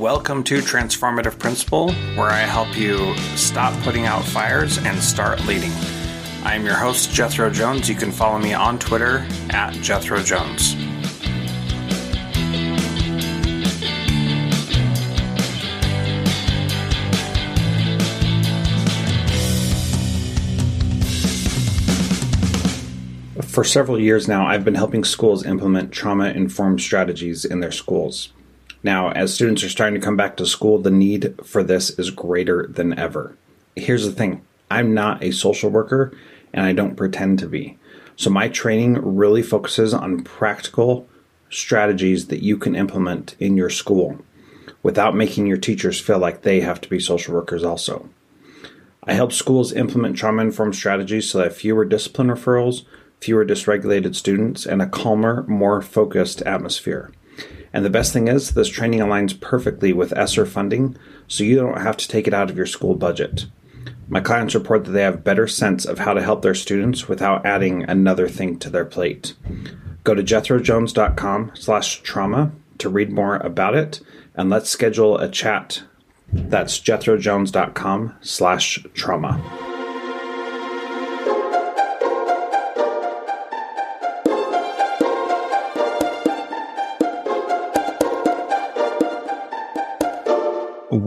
Welcome to Transformative Principal, where I help you stop putting out fires and start leading. I am your host, Jethro Jones. You can follow me on Twitter at Jethro Jones. For several years now, I've been helping schools implement trauma informed strategies in their schools. Now, as students are starting to come back to school, the need for this is greater than ever. Here's the thing I'm not a social worker and I don't pretend to be. So, my training really focuses on practical strategies that you can implement in your school without making your teachers feel like they have to be social workers also. I help schools implement trauma informed strategies so that fewer discipline referrals, fewer dysregulated students, and a calmer, more focused atmosphere. And the best thing is, this training aligns perfectly with ESSER funding, so you don't have to take it out of your school budget. My clients report that they have better sense of how to help their students without adding another thing to their plate. Go to jethrojones.com slash trauma to read more about it, and let's schedule a chat. That's jethrojones.com slash trauma.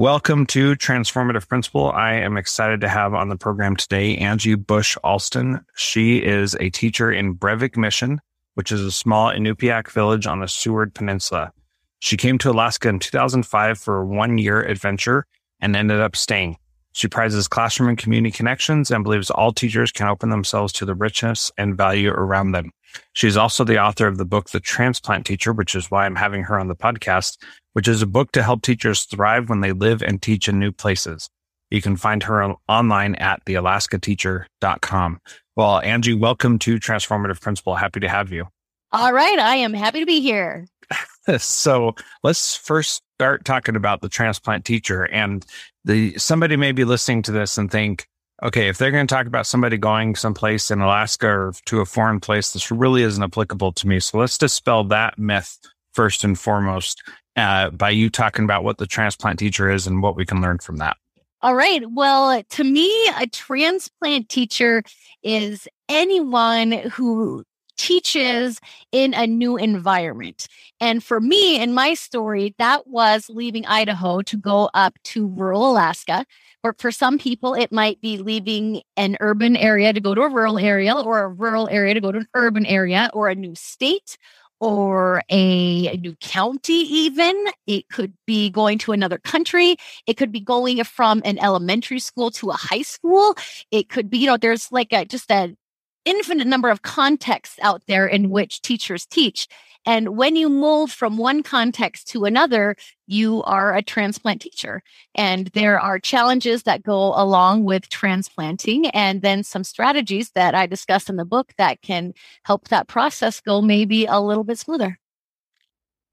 Welcome to Transformative Principal. I am excited to have on the program today Angie Busch Alston. She is a teacher in Brevig Mission, which is a small Inupiaq village on the Seward Peninsula. She came to Alaska in 2005 for a one year adventure and ended up staying. She prizes classroom and community connections and believes all teachers can open themselves to the richness and value around them. She's also the author of the book, The Transplant Teacher, which is why I'm having her on the podcast, which is a book to help teachers thrive when they live and teach in new places. You can find her online at thealaskateacher.com. Well, Angie, welcome to Transformative Principal. Happy to have you. All right. I am happy to be here. so let's first start talking about the transplant teacher and the somebody may be listening to this and think, okay, if they're going to talk about somebody going someplace in Alaska or to a foreign place, this really isn't applicable to me. So let's dispel that myth first and foremost uh, by you talking about what the transplant teacher is and what we can learn from that. All right. Well, to me, a transplant teacher is anyone who teaches in a new environment. And for me, in my story, that was leaving Idaho to go up to rural Alaska. Or for some people, it might be leaving an urban area to go to a rural area, or a rural area to go to an urban area, or a new state, or a, a, new county, even. It could be going to another country. It could be going from an elementary school to a high school. It could be, you know, there's like a, just an infinite number of contexts out there in which teachers teach. And when you move from one context to another, you are a transplant teacher. And there are challenges that go along with transplanting, and then some strategies that I discuss in the book that can help that process go maybe a little bit smoother.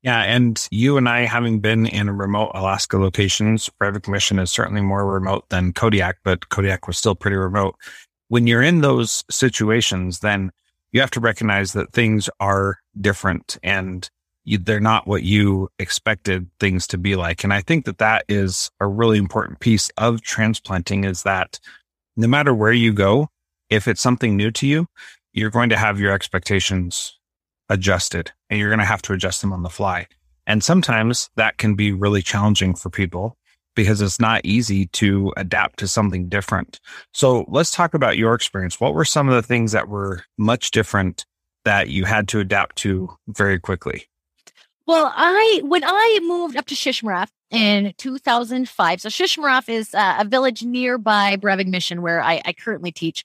Yeah, and you and I, having been in remote Alaska locations, Brevig Mission is certainly more remote than Kodiak, but Kodiak was still pretty remote. When you're in those situations, then you have to recognize that things are different and you, they're not what you expected things to be like. And I think that that is a really important piece of transplanting is that no matter where you go, if it's something new to you, you're going to have your expectations adjusted and you're going to have to adjust them on the fly. And sometimes that can be really challenging for people because it's not easy to adapt to something different. So let's talk about your experience. What were some of the things that were much different that you had to adapt to very quickly? Well, I when I moved up to Shishmaref in 2005, so Shishmaref is uh, a village nearby Brevig Mission where I, I currently teach.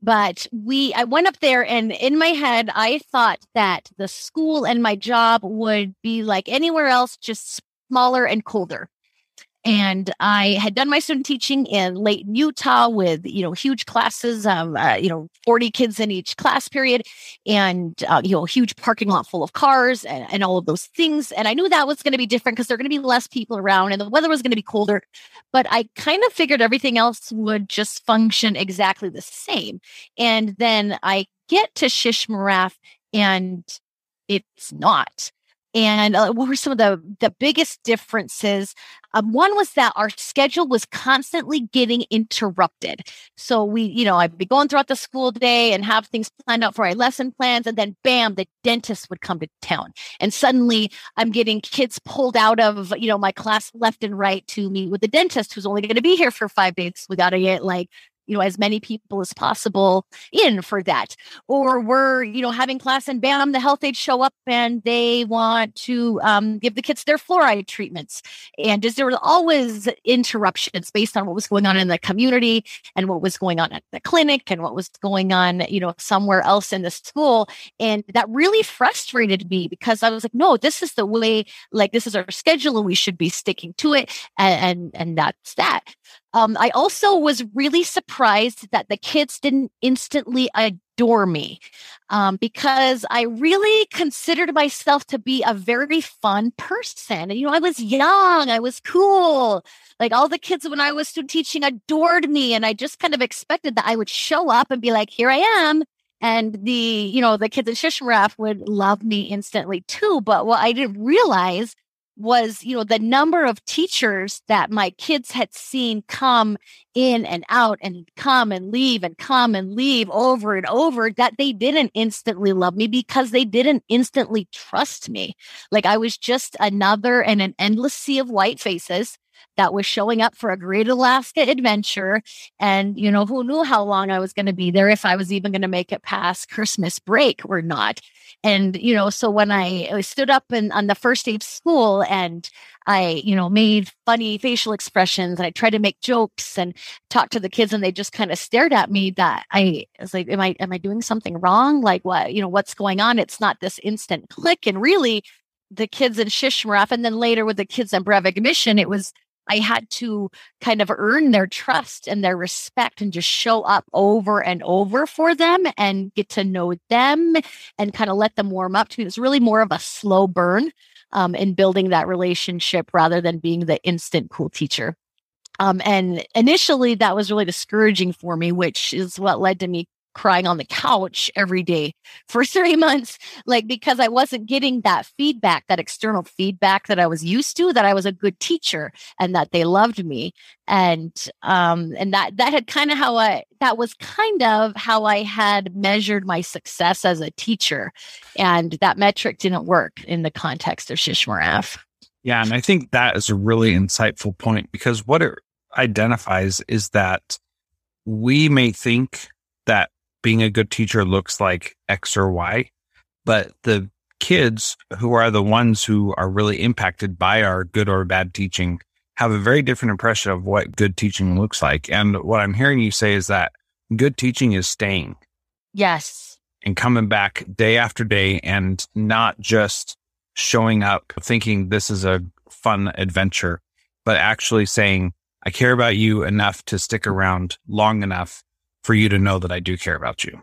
But we, I went up there, and in my head, I thought that the school and my job would be like anywhere else, just smaller and colder. And I had done my student teaching in Layton, Utah, with you know huge classes, um, uh, you know, forty kids in each class period, and uh, you know, huge parking lot full of cars and, and all of those things. And I knew that was going to be different because there are going to be less people around, and the weather was going to be colder. But I kind of figured everything else would just function exactly the same. And then I get to Shishmaref, and it's not And uh, what were some of the, the biggest differences? Um, one was that our schedule was constantly getting interrupted. So we, you know, I'd be going throughout the school day and have things planned out for my lesson plans. And then bam, the dentist would come to town. And suddenly I'm getting kids pulled out of, you know, my class left and right to meet with the dentist who's only going to be here for five days. We got to get like you know as many people as possible in for that. Or we're you know having class and bam the health aides show up and they want to um, give the kids their fluoride treatments. And just there were always interruptions based on what was going on in the community and what was going on at the clinic and what was going on you know somewhere else in the school? And that really frustrated me because i was like no this is the way like this is our schedule and we should be sticking to it. And and, and that's that um, I also was really surprised that the kids didn't instantly adore me um, because I really considered myself to be a very fun person. And, you know, I was young, I was cool. Like all the kids when I was student teaching adored me. And I just kind of expected that I would show up and be like, here I am. And the, you know, the kids in Shishmaref would love me instantly too. But what I didn't realize was, you know, the number of teachers that my kids had seen come in and out and come and leave and come and leave over and over that they didn't instantly love me because they didn't instantly trust me. Like I was just another in an endless sea of white faces that was showing up for a great Alaska adventure. And, you know, who knew how long I was going to be there if I was even going to make it past Christmas break or not. And, you know, so when I stood up in, on the first day of school and I, you know, made funny facial expressions and I tried to make jokes and talk to the kids and they just kind of stared at me that I was like, am I, am I doing something wrong? Like what, you know, what's going on? It's not this instant click. And really the kids in Shishmaref and then later with the kids in Brevig Mission, it was I had to kind of earn their trust and their respect and just show up over and over for them and get to know them and kind of let them warm up to me. It's really more of a slow burn um, in building that relationship rather than being the instant cool teacher. Um, and initially, that was really discouraging for me, which is what led to me crying on the couch every day for three months, like because I wasn't getting that feedback, that external feedback that I was used to, that I was a good teacher and that they loved me. And, um, and that, that had kind of how I, that was kind of how I had measured my success as a teacher. And that metric didn't work in the context of Shishmaref. Yeah. And I think that is a really insightful point because what it identifies is that we may think being a good teacher looks like X or Y, but the kids who are the ones who are really impacted by our good or bad teaching have a very different impression of what good teaching looks like. And what I'm hearing you say is that good teaching is staying. Yes. And coming back day after day and not just showing up thinking this is a fun adventure, but actually saying, I care about you enough to stick around long enough for you to know that I do care about you.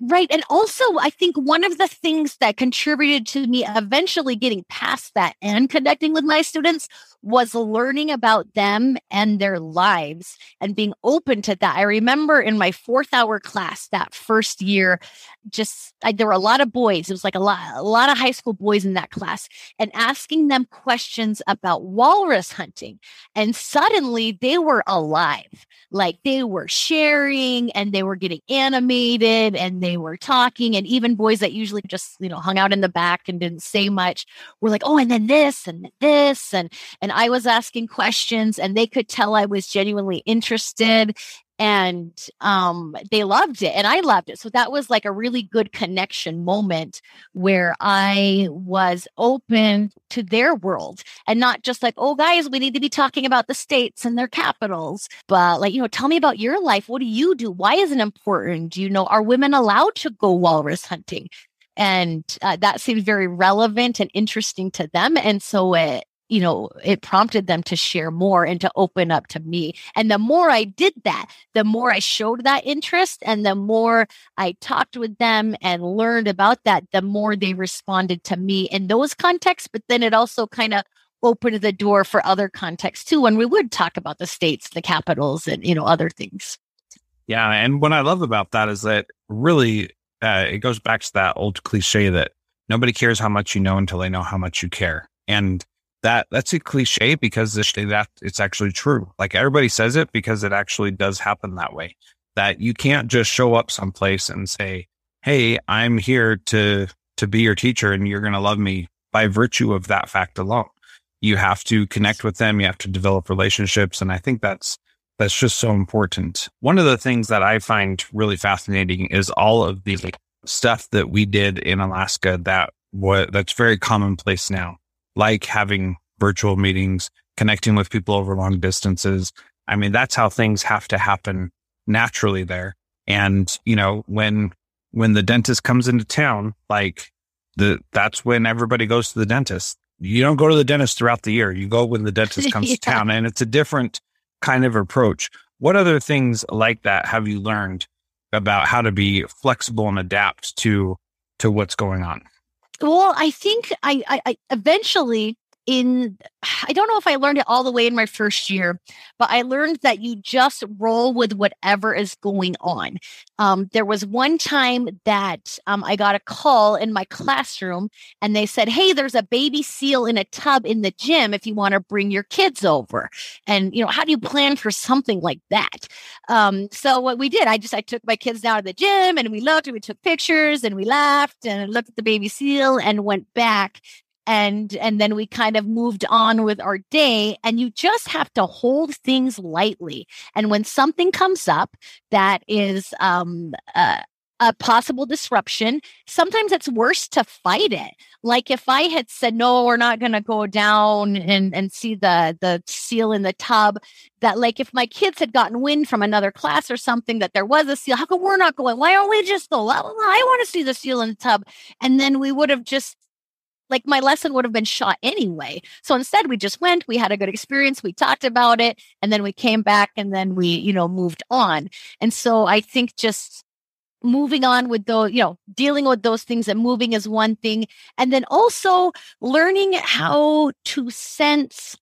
Right. And also, I think one of the things that contributed to me eventually getting past that and connecting with my students was learning about them and their lives and being open to that. I remember in my fourth hour class that first year, just I, there were a lot of boys. It was like a lot, a lot of high school boys in that class, and asking them questions about walrus hunting. And suddenly they were alive, like they were sharing and they were getting animated and they were talking. And even boys that usually just you know hung out in the back and didn't say much were like, oh, and then this and this and and I was asking questions and they could tell I was genuinely interested and um, they loved it and I loved it. So that was like a really good connection moment where I was open to their world and not just like, oh, guys, we need to be talking about the states and their capitals, but like, you know, tell me about your life. What do you do? Why is it important? Do you know, are women allowed to go walrus hunting? And uh, that seemed very relevant and interesting to them. And so it, you know, it prompted them to share more and to open up to me. And the more I did that, the more I showed that interest and the more I talked with them and learned about that, the more they responded to me in those contexts. But then it also kind of opened the door for other contexts too when we would talk about the states, the capitals, and, you know, other things. Yeah. And what I love about that is that really uh, it goes back to that old cliche that nobody cares how much you know until they know how much you care. And that that's a cliche because that it's actually true. Like everybody says it because it actually does happen that way. That you can't just show up someplace and say, "Hey, I'm here to to be your teacher and you're going to love me by virtue of that fact alone." You have to connect with them, you have to develop relationships and I think that's that's just so important. One of the things that I find really fascinating is all of the stuff that we did in Alaska that what that's very commonplace now like having virtual meetings, connecting with people over long distances. I mean, that's how things have to happen naturally there. And, you know, when, when the dentist comes into town, like the, that's when everybody goes to the dentist. You don't go to the dentist throughout the year. You go when the dentist comes yeah. to town and it's a different kind of approach. What other things like that have you learned about how to be flexible and adapt to, to what's going on? Well, I think I, I, I eventually in I don't know if I learned it all the way in my first year, but I learned that you just roll with whatever is going on. Um, there was one time that um, I got a call in my classroom and they said, Hey, there's a baby seal in a tub in the gym if you want to bring your kids over. And, you know, how do you plan for something like that? Um, so what we did, I just, I took my kids down to the gym and we looked and we took pictures and we laughed and looked at the baby seal and went back and and then we kind of moved on with our day and you just have to hold things lightly. And when something comes up that is um uh, a possible disruption sometimes it's worse to fight it. Like if i had said no we're not going to go down and and see the the seal in the tub that like if my kids had gotten wind from another class or something that there was a seal how come we're not going? Why aren't we just go i want to see the seal in the tub? And then we would have just like my lesson would have been shot anyway. So instead, we just went, we had a good experience, we talked about it, and then we came back and then we, you know, moved on. And so I think just moving on with those, you know, dealing with those things and moving is one thing. And then also learning how to sense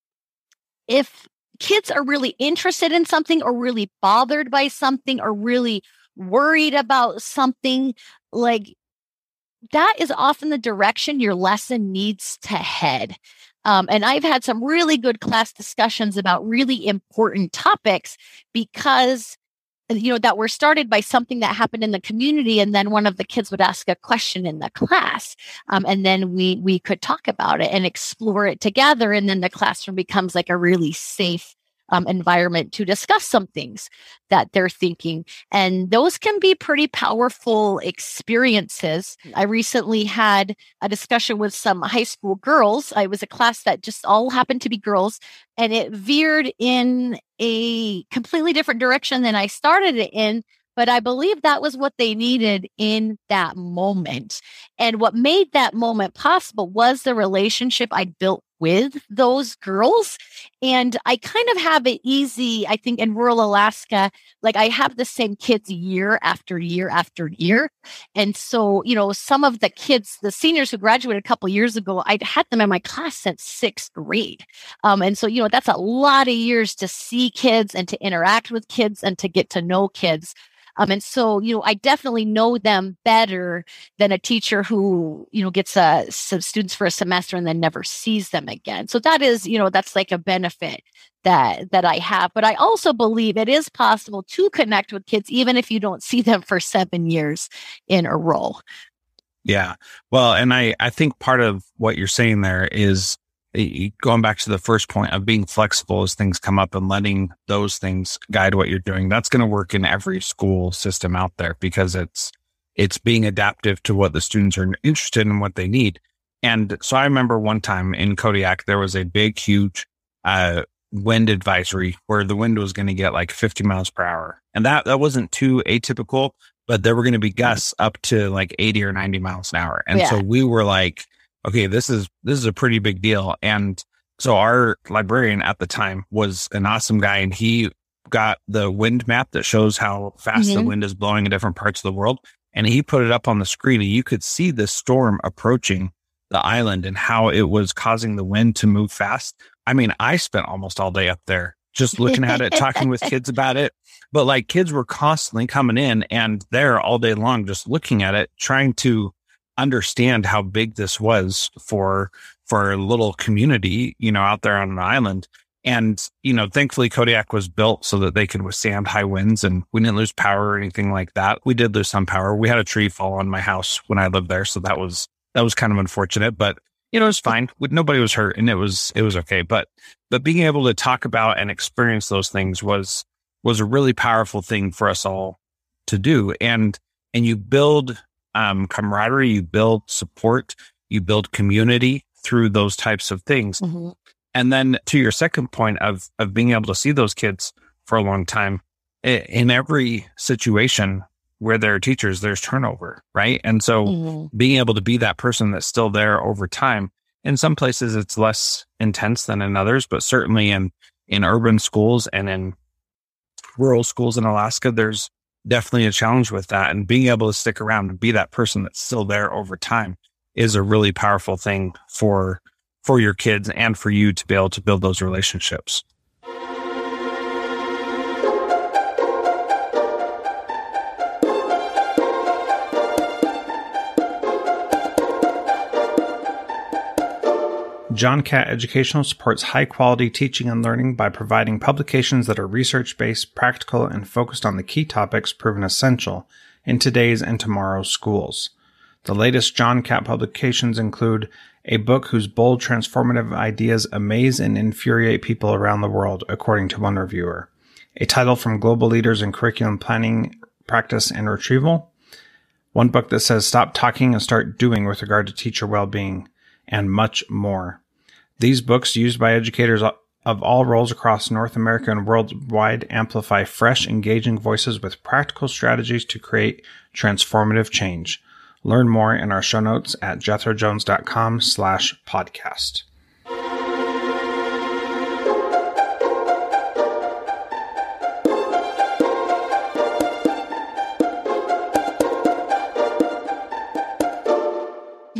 if kids are really interested in something or really bothered by something or really worried about something like that is often the direction your lesson needs to head. Um, and I've had some really good class discussions about really important topics because uh, you know that were started by something that happened in the community and then one of the kids would ask a question in the class um, and then we we could talk about it and explore it together and then the classroom becomes like a really safe um, environment to discuss some things that they're thinking. And those can be pretty powerful experiences. I recently had a discussion with some high school girls. I was a class that just all happened to be girls, and it veered in a completely different direction than I started it in but I believe that was what they needed in that moment. And what made that moment possible was the relationship I built with those girls. And I kind of have it easy, I think, in rural Alaska. Like I have the same kids year after year after year. And so, you know, some of the kids, the seniors who graduated a couple years ago, I'd had them in my class since sixth grade. Um, and so, you know, that's a lot of years to see kids and to interact with kids and to get to know kids. Um, and so, you know, I definitely know them better than a teacher who, you know, gets uh, some students for a semester and then never sees them again. So that is, you know, that's like a benefit that that I have. But I also believe it is possible to connect with kids even if you don't see them for seven years in a row. Yeah. Well, and I I think part of what you're saying there is going back to the first point of being flexible as things come up and letting those things guide what you're doing that's going to work in every school system out there because it's it's being adaptive to what the students are interested in what they need. And so i remember one time in kodiak there was a big huge uh, wind advisory where the wind was going to get like 50 miles per hour. And that that wasn't too atypical but there were going to be gusts up to like 80 or 90 miles an hour. And yeah. so we were like okay, this is this is a pretty big deal. And so our librarian at the time was an awesome guy, and he got the wind map that shows how fast mm-hmm. the wind is blowing in different parts of the world. And he put it up on the screen, and you could see the storm approaching the island and how it was causing the wind to move fast. I mean, I spent almost all day up there just looking at it, talking with kids about it. But like kids were constantly coming in and there all day long, just looking at it, trying to understand how big this was for for a little community, you know, out there on an island. And, you know, thankfully Kodiak was built so that they could withstand high winds and we didn't lose power or anything like that. We did lose some power. We had a tree fall on my house when I lived there. So that was, that was kind of unfortunate, but you know, it was fine. Nobody was hurt and it was, it was okay. But, but being able to talk about and experience those things was, was a really powerful thing for us all to do. And, and you build, um, camaraderie, you build support, you build community through those types of things. Mm-hmm. And then to your second point of, of being able to see those kids for a long time in every situation where there are teachers, there's turnover, right? And so mm-hmm. being able to be that person that's still there over time, in some places it's less intense than in others, but certainly in, in urban schools and in rural schools in Alaska, there's definitely a challenge with that. And being able to stick around and be that person that's still there over time is a really powerful thing for for your kids and for you to be able to build those relationships. John Catt Educational supports high quality teaching and learning by providing publications that are research based, practical, and focused on the key topics proven essential in today's and tomorrow's schools. The latest John Catt publications include a book whose bold, transformative ideas amaze and infuriate people around the world, according to one reviewer, a title from global leaders in curriculum planning, practice, and retrieval, one book that says stop talking and start doing with regard to teacher well being, and much more. These books, used by educators of all roles across North America and worldwide, amplify fresh, engaging voices with practical strategies to create transformative change. Learn more in our show notes at jethrojones.com slash podcast.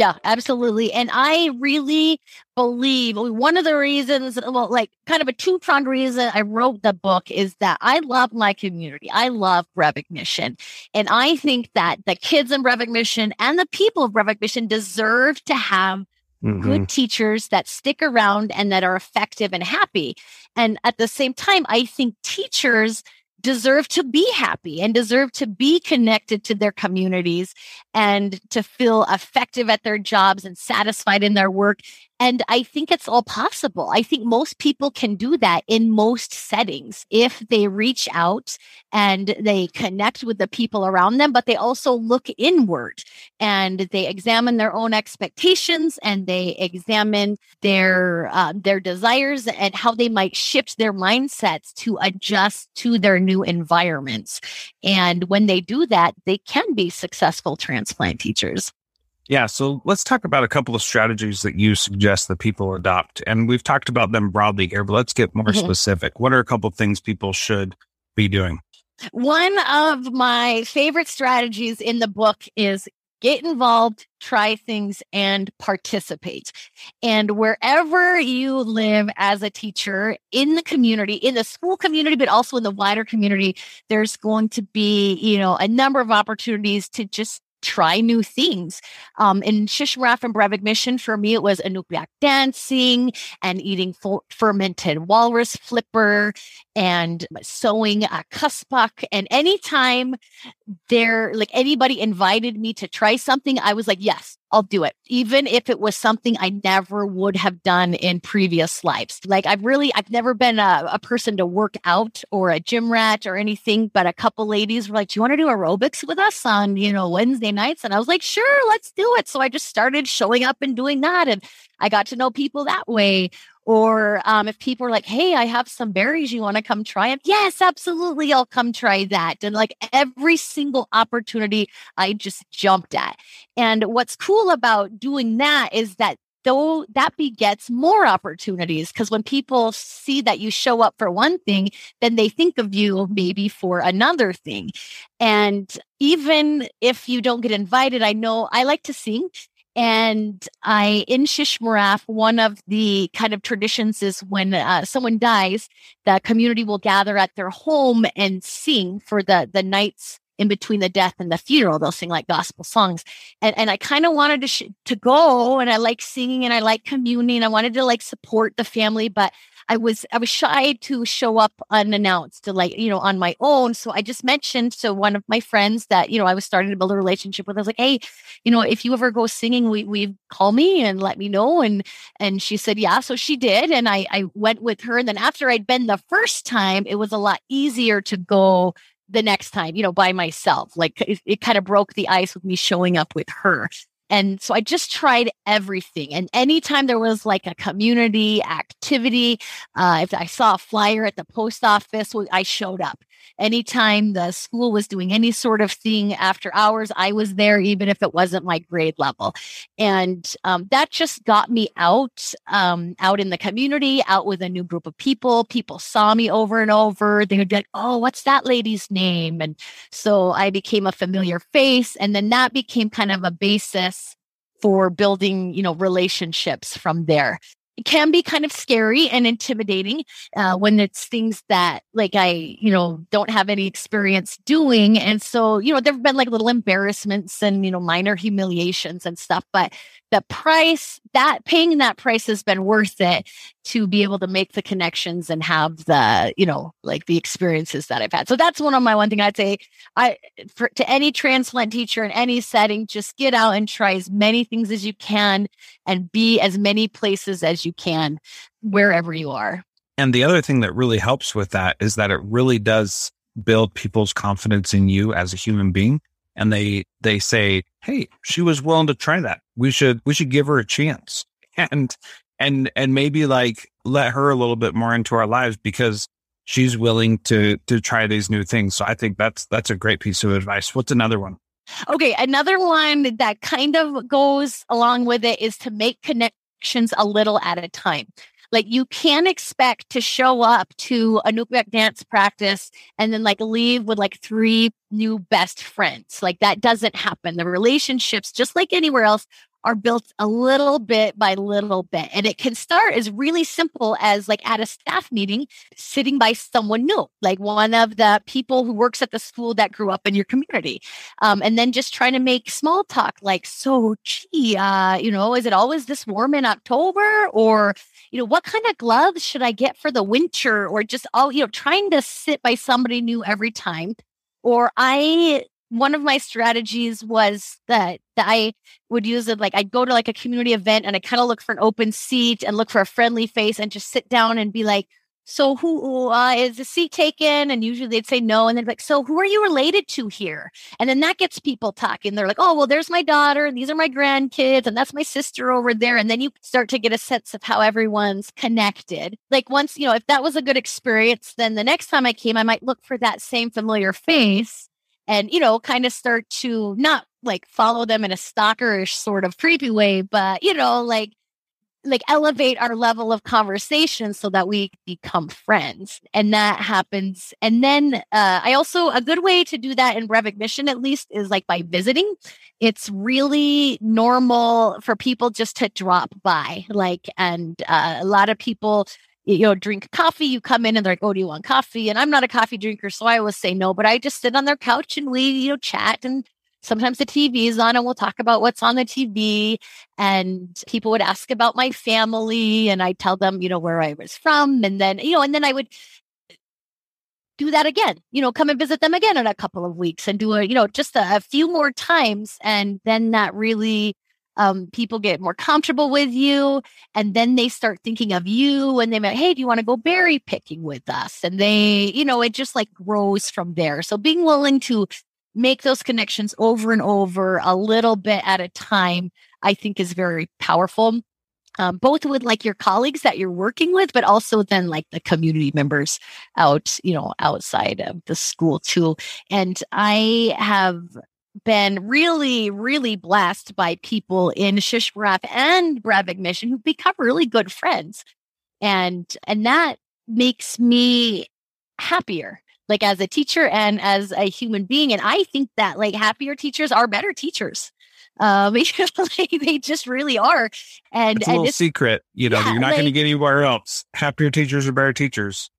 Yeah, absolutely. And I really believe one of the reasons, well, like kind of a two pronged reason I wrote the book is that I love my community. I love Brevig Mission. And I think that the kids in Brevig Mission and the people of Brevig Mission deserve to have mm-hmm. good teachers that stick around and that are effective and happy. And at the same time, I think teachers deserve to be happy and deserve to be connected to their communities and to feel effective at their jobs and satisfied in their work and I think it's all possible. I think most people can do that in most settings if they reach out and they connect with the people around them, but they also look inward and they examine their own expectations and they examine their uh, their desires and how they might shift their mindsets to adjust to their new environments. And when they do that, they can be successful transplant teachers. Yeah, so let's talk about a couple of strategies that you suggest that people adopt. And we've talked about them broadly here, but let's get more mm-hmm. specific. What are a couple of things people should be doing? One of my favorite strategies in the book is get involved, try things, and participate. And wherever you live as a teacher in the community, in the school community, but also in the wider community, there's going to be, you know, a number of opportunities to just try new things. Um, in Shishmaref and Brevig Mission, for me, it was Inupiaq dancing and eating fermented walrus flipper and sewing a kuspuk. And anytime there, like anybody invited me to try something, I was like, yes, I'll do it, even if it was something I never would have done in previous lives. Like I've really, I've never been a, a, person to work out or a gym rat or anything, but a couple ladies were like, do you want to do aerobics with us on, you know, Wednesday nights? And I was like, sure, let's do it. So I just started showing up and doing that. And I got to know people that way. Or um, if people are like, hey, I have some berries, you want to come try them? Yes, absolutely. I'll come try that. And like every single opportunity I just jumped at. And what's cool about doing that is that though that begets more opportunities because when people see that you show up for one thing then they think of you maybe for another thing and even if you don't get invited i know i like to sing and I, in Shishmaref, one of the kind of traditions is when uh, someone dies, the community will gather at their home and sing for the, the night's in between the death and the funeral. They'll sing like gospel songs. And, and I kind of wanted to, sh- to go and I like singing and I like communing. I wanted to like support the family, but I was I was shy to show up unannounced to like, you know, on my own. So I just mentioned to one of my friends that, you know, I was starting to build a relationship with. I was like, hey, you know, if you ever go singing, we we call me and let me know. And and she said, yeah. So she did. And I I went with her. And then after I'd been the first time, it was a lot easier to go the next time, you know, by myself. Like it, it kind of broke the ice with me showing up with her. And so I just tried everything. And anytime there was like a community activity, uh, if I saw a flyer at the post office, I showed up. Anytime the school was doing any sort of thing after hours, I was there, even if it wasn't my grade level. And um, that just got me out, um, out in the community, out with a new group of people. People saw me over and over. They would be like, oh, what's that lady's name? And so I became a familiar face. And then that became kind of a basis for building, you know, relationships from there it can be kind of scary and intimidating uh, when it's things that like I, you know, don't have any experience doing. And so, you know, there have been like little embarrassments and, you know, minor humiliations and stuff, but the price that paying that price has been worth it to be able to make the connections and have the you know like the experiences that i've had. So that's one of my one thing i'd say. I for to any transplant teacher in any setting just get out and try as many things as you can and be as many places as you can wherever you are. And the other thing that really helps with that is that it really does build people's confidence in you as a human being and they they say, "Hey, she was willing to try that. We should we should give her a chance." And and and maybe like let her a little bit more into our lives because she's willing to to try these new things. So I think that's that's a great piece of advice. What's another one? Okay, another one that kind of goes along with it is to make connections a little at a time. Like you can't expect to show up to a Nukbek dance practice and then like leave with like three new best friends. Like that doesn't happen. The relationships, just like anywhere else, are built a little bit by little bit. And it can start as really simple as like at a staff meeting, sitting by someone new, like one of the people who works at the school that grew up in your community. Um, and then just trying to make small talk like, so gee, uh, you know, is it always this warm in October? Or, you know, what kind of gloves should I get for the winter? Or just all, you know, trying to sit by somebody new every time. Or I one of my strategies was that, that I would use it like I'd go to like a community event and I kind of look for an open seat and look for a friendly face and just sit down and be like, so who uh, is the seat taken? And usually they'd say no. And then like, so who are you related to here? And then that gets people talking. They're like, oh, well, there's my daughter and these are my grandkids and that's my sister over there. And then you start to get a sense of how everyone's connected. Like once, you know, if that was a good experience, then the next time I came, I might look for that same familiar face and, you know, kind of start to not like follow them in a stalkerish sort of creepy way, but, you know, like, like elevate our level of conversation so that we become friends and that happens. And then uh, i also a good way to do that in Mission at least is like by visiting. It's really normal for people just to drop by like and uh, a lot of people you know, drink coffee. You come in and they're like, "Oh, do you want coffee?" And I'm not a coffee drinker, so I always say no. But I just sit on their couch and we, you know, chat. And sometimes the TV is on, and we'll talk about what's on the TV. And people would ask about my family, and I tell them, you know, where I was from, and then, you know, and then I would do that again. You know, come and visit them again in a couple of weeks, and do a, you know, just a, a few more times, and then that really um, people get more comfortable with you and then they start thinking of you and they may hey do you want to go berry picking with us? And they you know it just like grows from there. So being willing to make those connections over and over a little bit at a time i think is very powerful. Um, both with like your colleagues that you're working with but also then like the community members out you know outside of the school too. And i have been really, really blessed by people in Shishmaref and Brevig Mission who've become really good friends. And and that makes me happier, like as a teacher and as a human being. And I think that like happier teachers are better teachers. Um, like, they just really are. And it's a little secret, you know, yeah, you're not like, going to get anywhere else. Happier teachers are better teachers.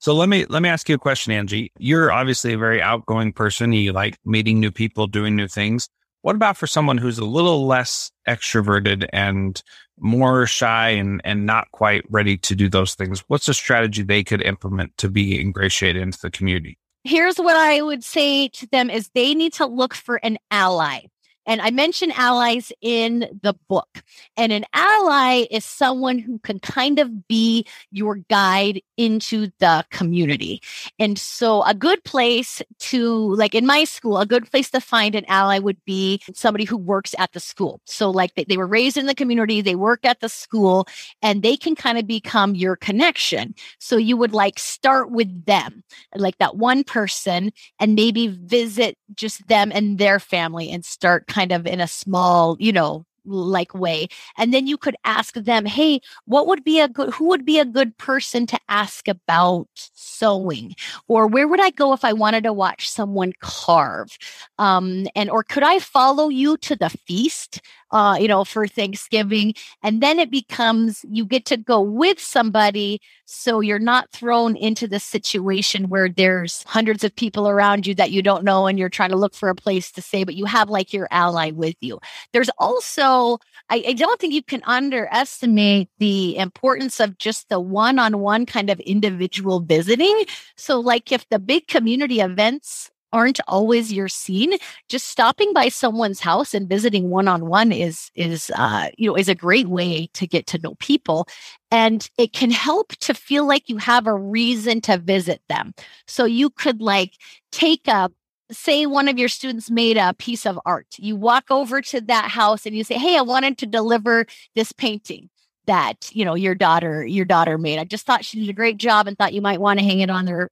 So let me let me ask you a question, Angie. You're obviously a very outgoing person. You like meeting new people, doing new things. What about for someone who's a little less extroverted and more shy and, and not quite ready to do those things? What's a strategy they could implement to be ingratiated into the community? Here's what I would say to them is they need to look for an ally. And I mention allies in the book. And an ally is someone who can kind of be your guide into the community. And so a good place to, like in my school, a good place to find an ally would be somebody who works at the school. So like they, they were raised in the community, they work at the school, and they can kind of become your connection. So you would like start with them, like that one person, and maybe visit just them and their family and start kind of in a small, you know, like way and then you could ask them hey what would be a good who would be a good person to ask about sewing? Or where would i go if i wanted to watch someone carve? Um and or could i follow you to the feast uh you know for thanksgiving and then it becomes you get to go with somebody so you're not thrown into the situation where there's hundreds of people around you that you don't know and you're trying to look for a place to stay but you have like your ally with you there's also I, I don't think you can underestimate the importance of just the one on one kind of individual visiting. So, like if the big community events aren't always your scene just stopping by someone's house and visiting one-on-one is is uh you know is a great way to get to know people and it can help to feel like you have a reason to visit them so you could like take a say one of your students made a piece of art. You walk over to that house and you say, "Hey, I wanted to deliver this painting that, you know, your daughter your daughter made. I just thought she did a great job and thought you might want to hang it on their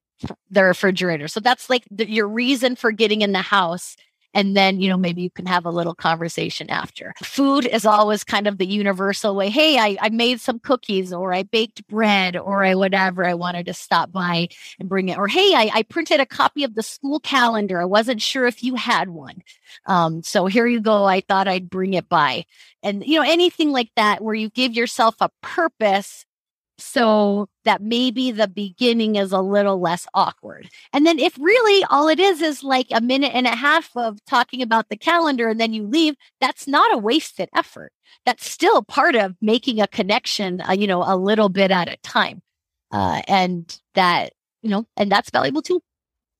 their refrigerator." So that's like the, your reason for getting in the house and then you know maybe you can have a little conversation after. Food is always kind of the universal way hey I, I made some cookies or i baked bread or i whatever i wanted to stop by and bring it or hey i, I printed a copy of the school calendar i wasn't sure if you had one. Um, so here you go i thought i'd bring it by. And you know anything like that where you give yourself a purpose so that maybe the beginning is a little less awkward. And then if really all it is is like a minute and a half of talking about the calendar and then you leave, that's not a wasted effort. That's still part of making a connection, uh, you know, a little bit at a time. Uh, and that, you know, and that's valuable too.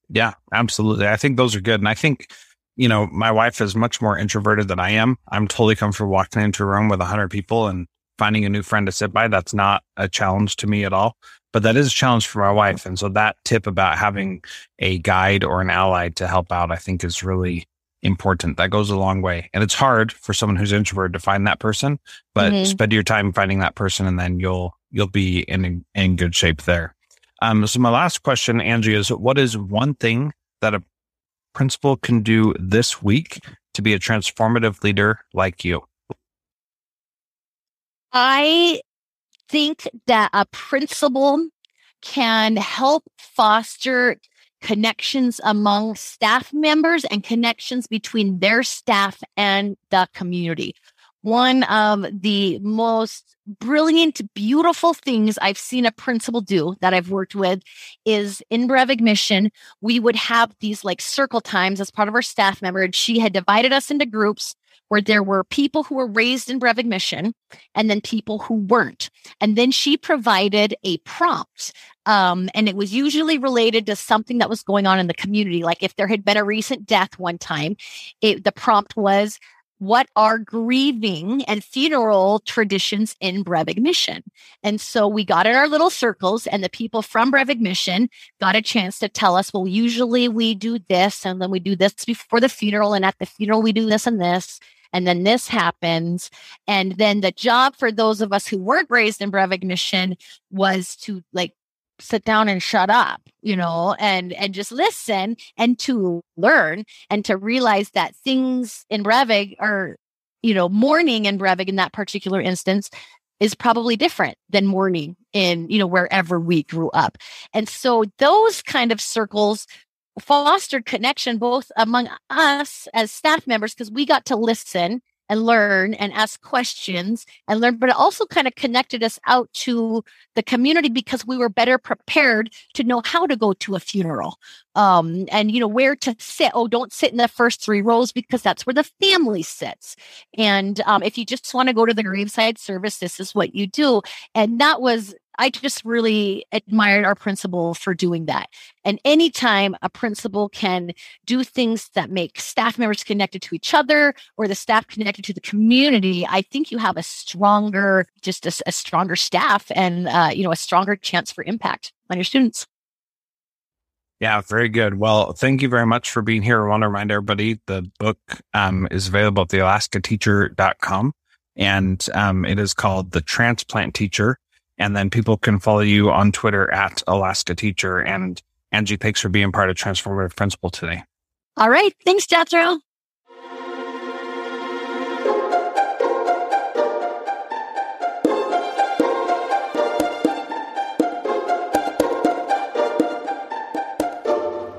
Yeah, absolutely. I think those are good. And I think, you know, my wife is much more introverted than I am. I'm totally comfortable walking into a room with a hundred people and finding a new friend to sit by. That's not a challenge to me at all, but that is a challenge for my wife. And so that tip about having a guide or an ally to help out, I think is really important. That goes a long way. And it's hard for someone who's introverted to find that person, but mm-hmm. spend your time finding that person and then you'll, you'll be in, in good shape there. Um, so my last question, Angie, is what is one thing that a principal can do this week to be a transformative leader like you? I think that a principal can help foster connections among staff members and connections between their staff and the community. One of the most brilliant, beautiful things I've seen a principal do that I've worked with is in Brevig Mission, we would have these like circle times as part of our staff member. And she had divided us into groups where there were people who were raised in Brevig Mission and then people who weren't. And then she provided a prompt. Um, and it was usually related to something that was going on in the community. Like if there had been a recent death one time, it, the prompt was, what are grieving and funeral traditions in Brevig Mission? And so we got in our little circles, and the people from Brevig Mission got a chance to tell us, well, usually we do this, and then we do this before the funeral, and at the funeral, we do this and this and then this happens. And then the job for those of us who weren't raised in Brevig was to like sit down and shut up you know and and just listen and to learn and to realize that things in brevig are you know mourning in brevig in that particular instance is probably different than mourning in you know wherever we grew up and so those kind of circles fostered connection both among us as staff members because we got to listen and learn and ask questions and learn, but it also kind of connected us out to the community because we were better prepared to know how to go to a funeral um, and you know where to sit. Oh, don't sit in the first three rows because that's where the family sits. And um, if you just want to go to the graveside service, this is what you do. And that was I just really admired our principal for doing that. And anytime a principal can do things that make staff members connected to each other or the staff connected to the community, I think you have a stronger, just a, a stronger staff and, uh, you know, a stronger chance for impact on your students. Yeah, very good. Well, thank you very much for being here. I want to remind everybody the book um, is available at thealaskateacher.com and um, it is called The Transplant Teacher and then people can follow you on Twitter at Alaska Teacher. And Angie, thanks for being part of Transformative Principal today. All right. Thanks, Jethro.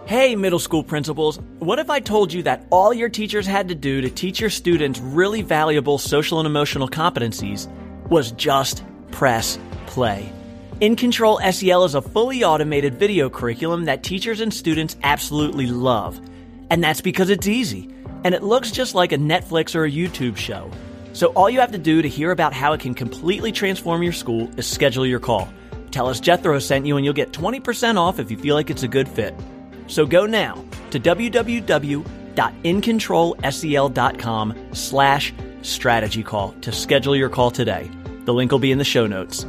Hey, middle school principals, what if I told you that all your teachers had to do to teach your students really valuable social and emotional competencies was just press play. In Control SEL is a fully automated video curriculum that teachers and students absolutely love. And that's because it's easy. And it looks just like a Netflix or a YouTube show. So all you have to do to hear about how it can completely transform your school is schedule your call. Tell us Jethro sent you and you'll get 20% off if you feel like it's a good fit. So go now to www.incontrolsel.com slash strategy call to schedule your call today. The link will be in the show notes.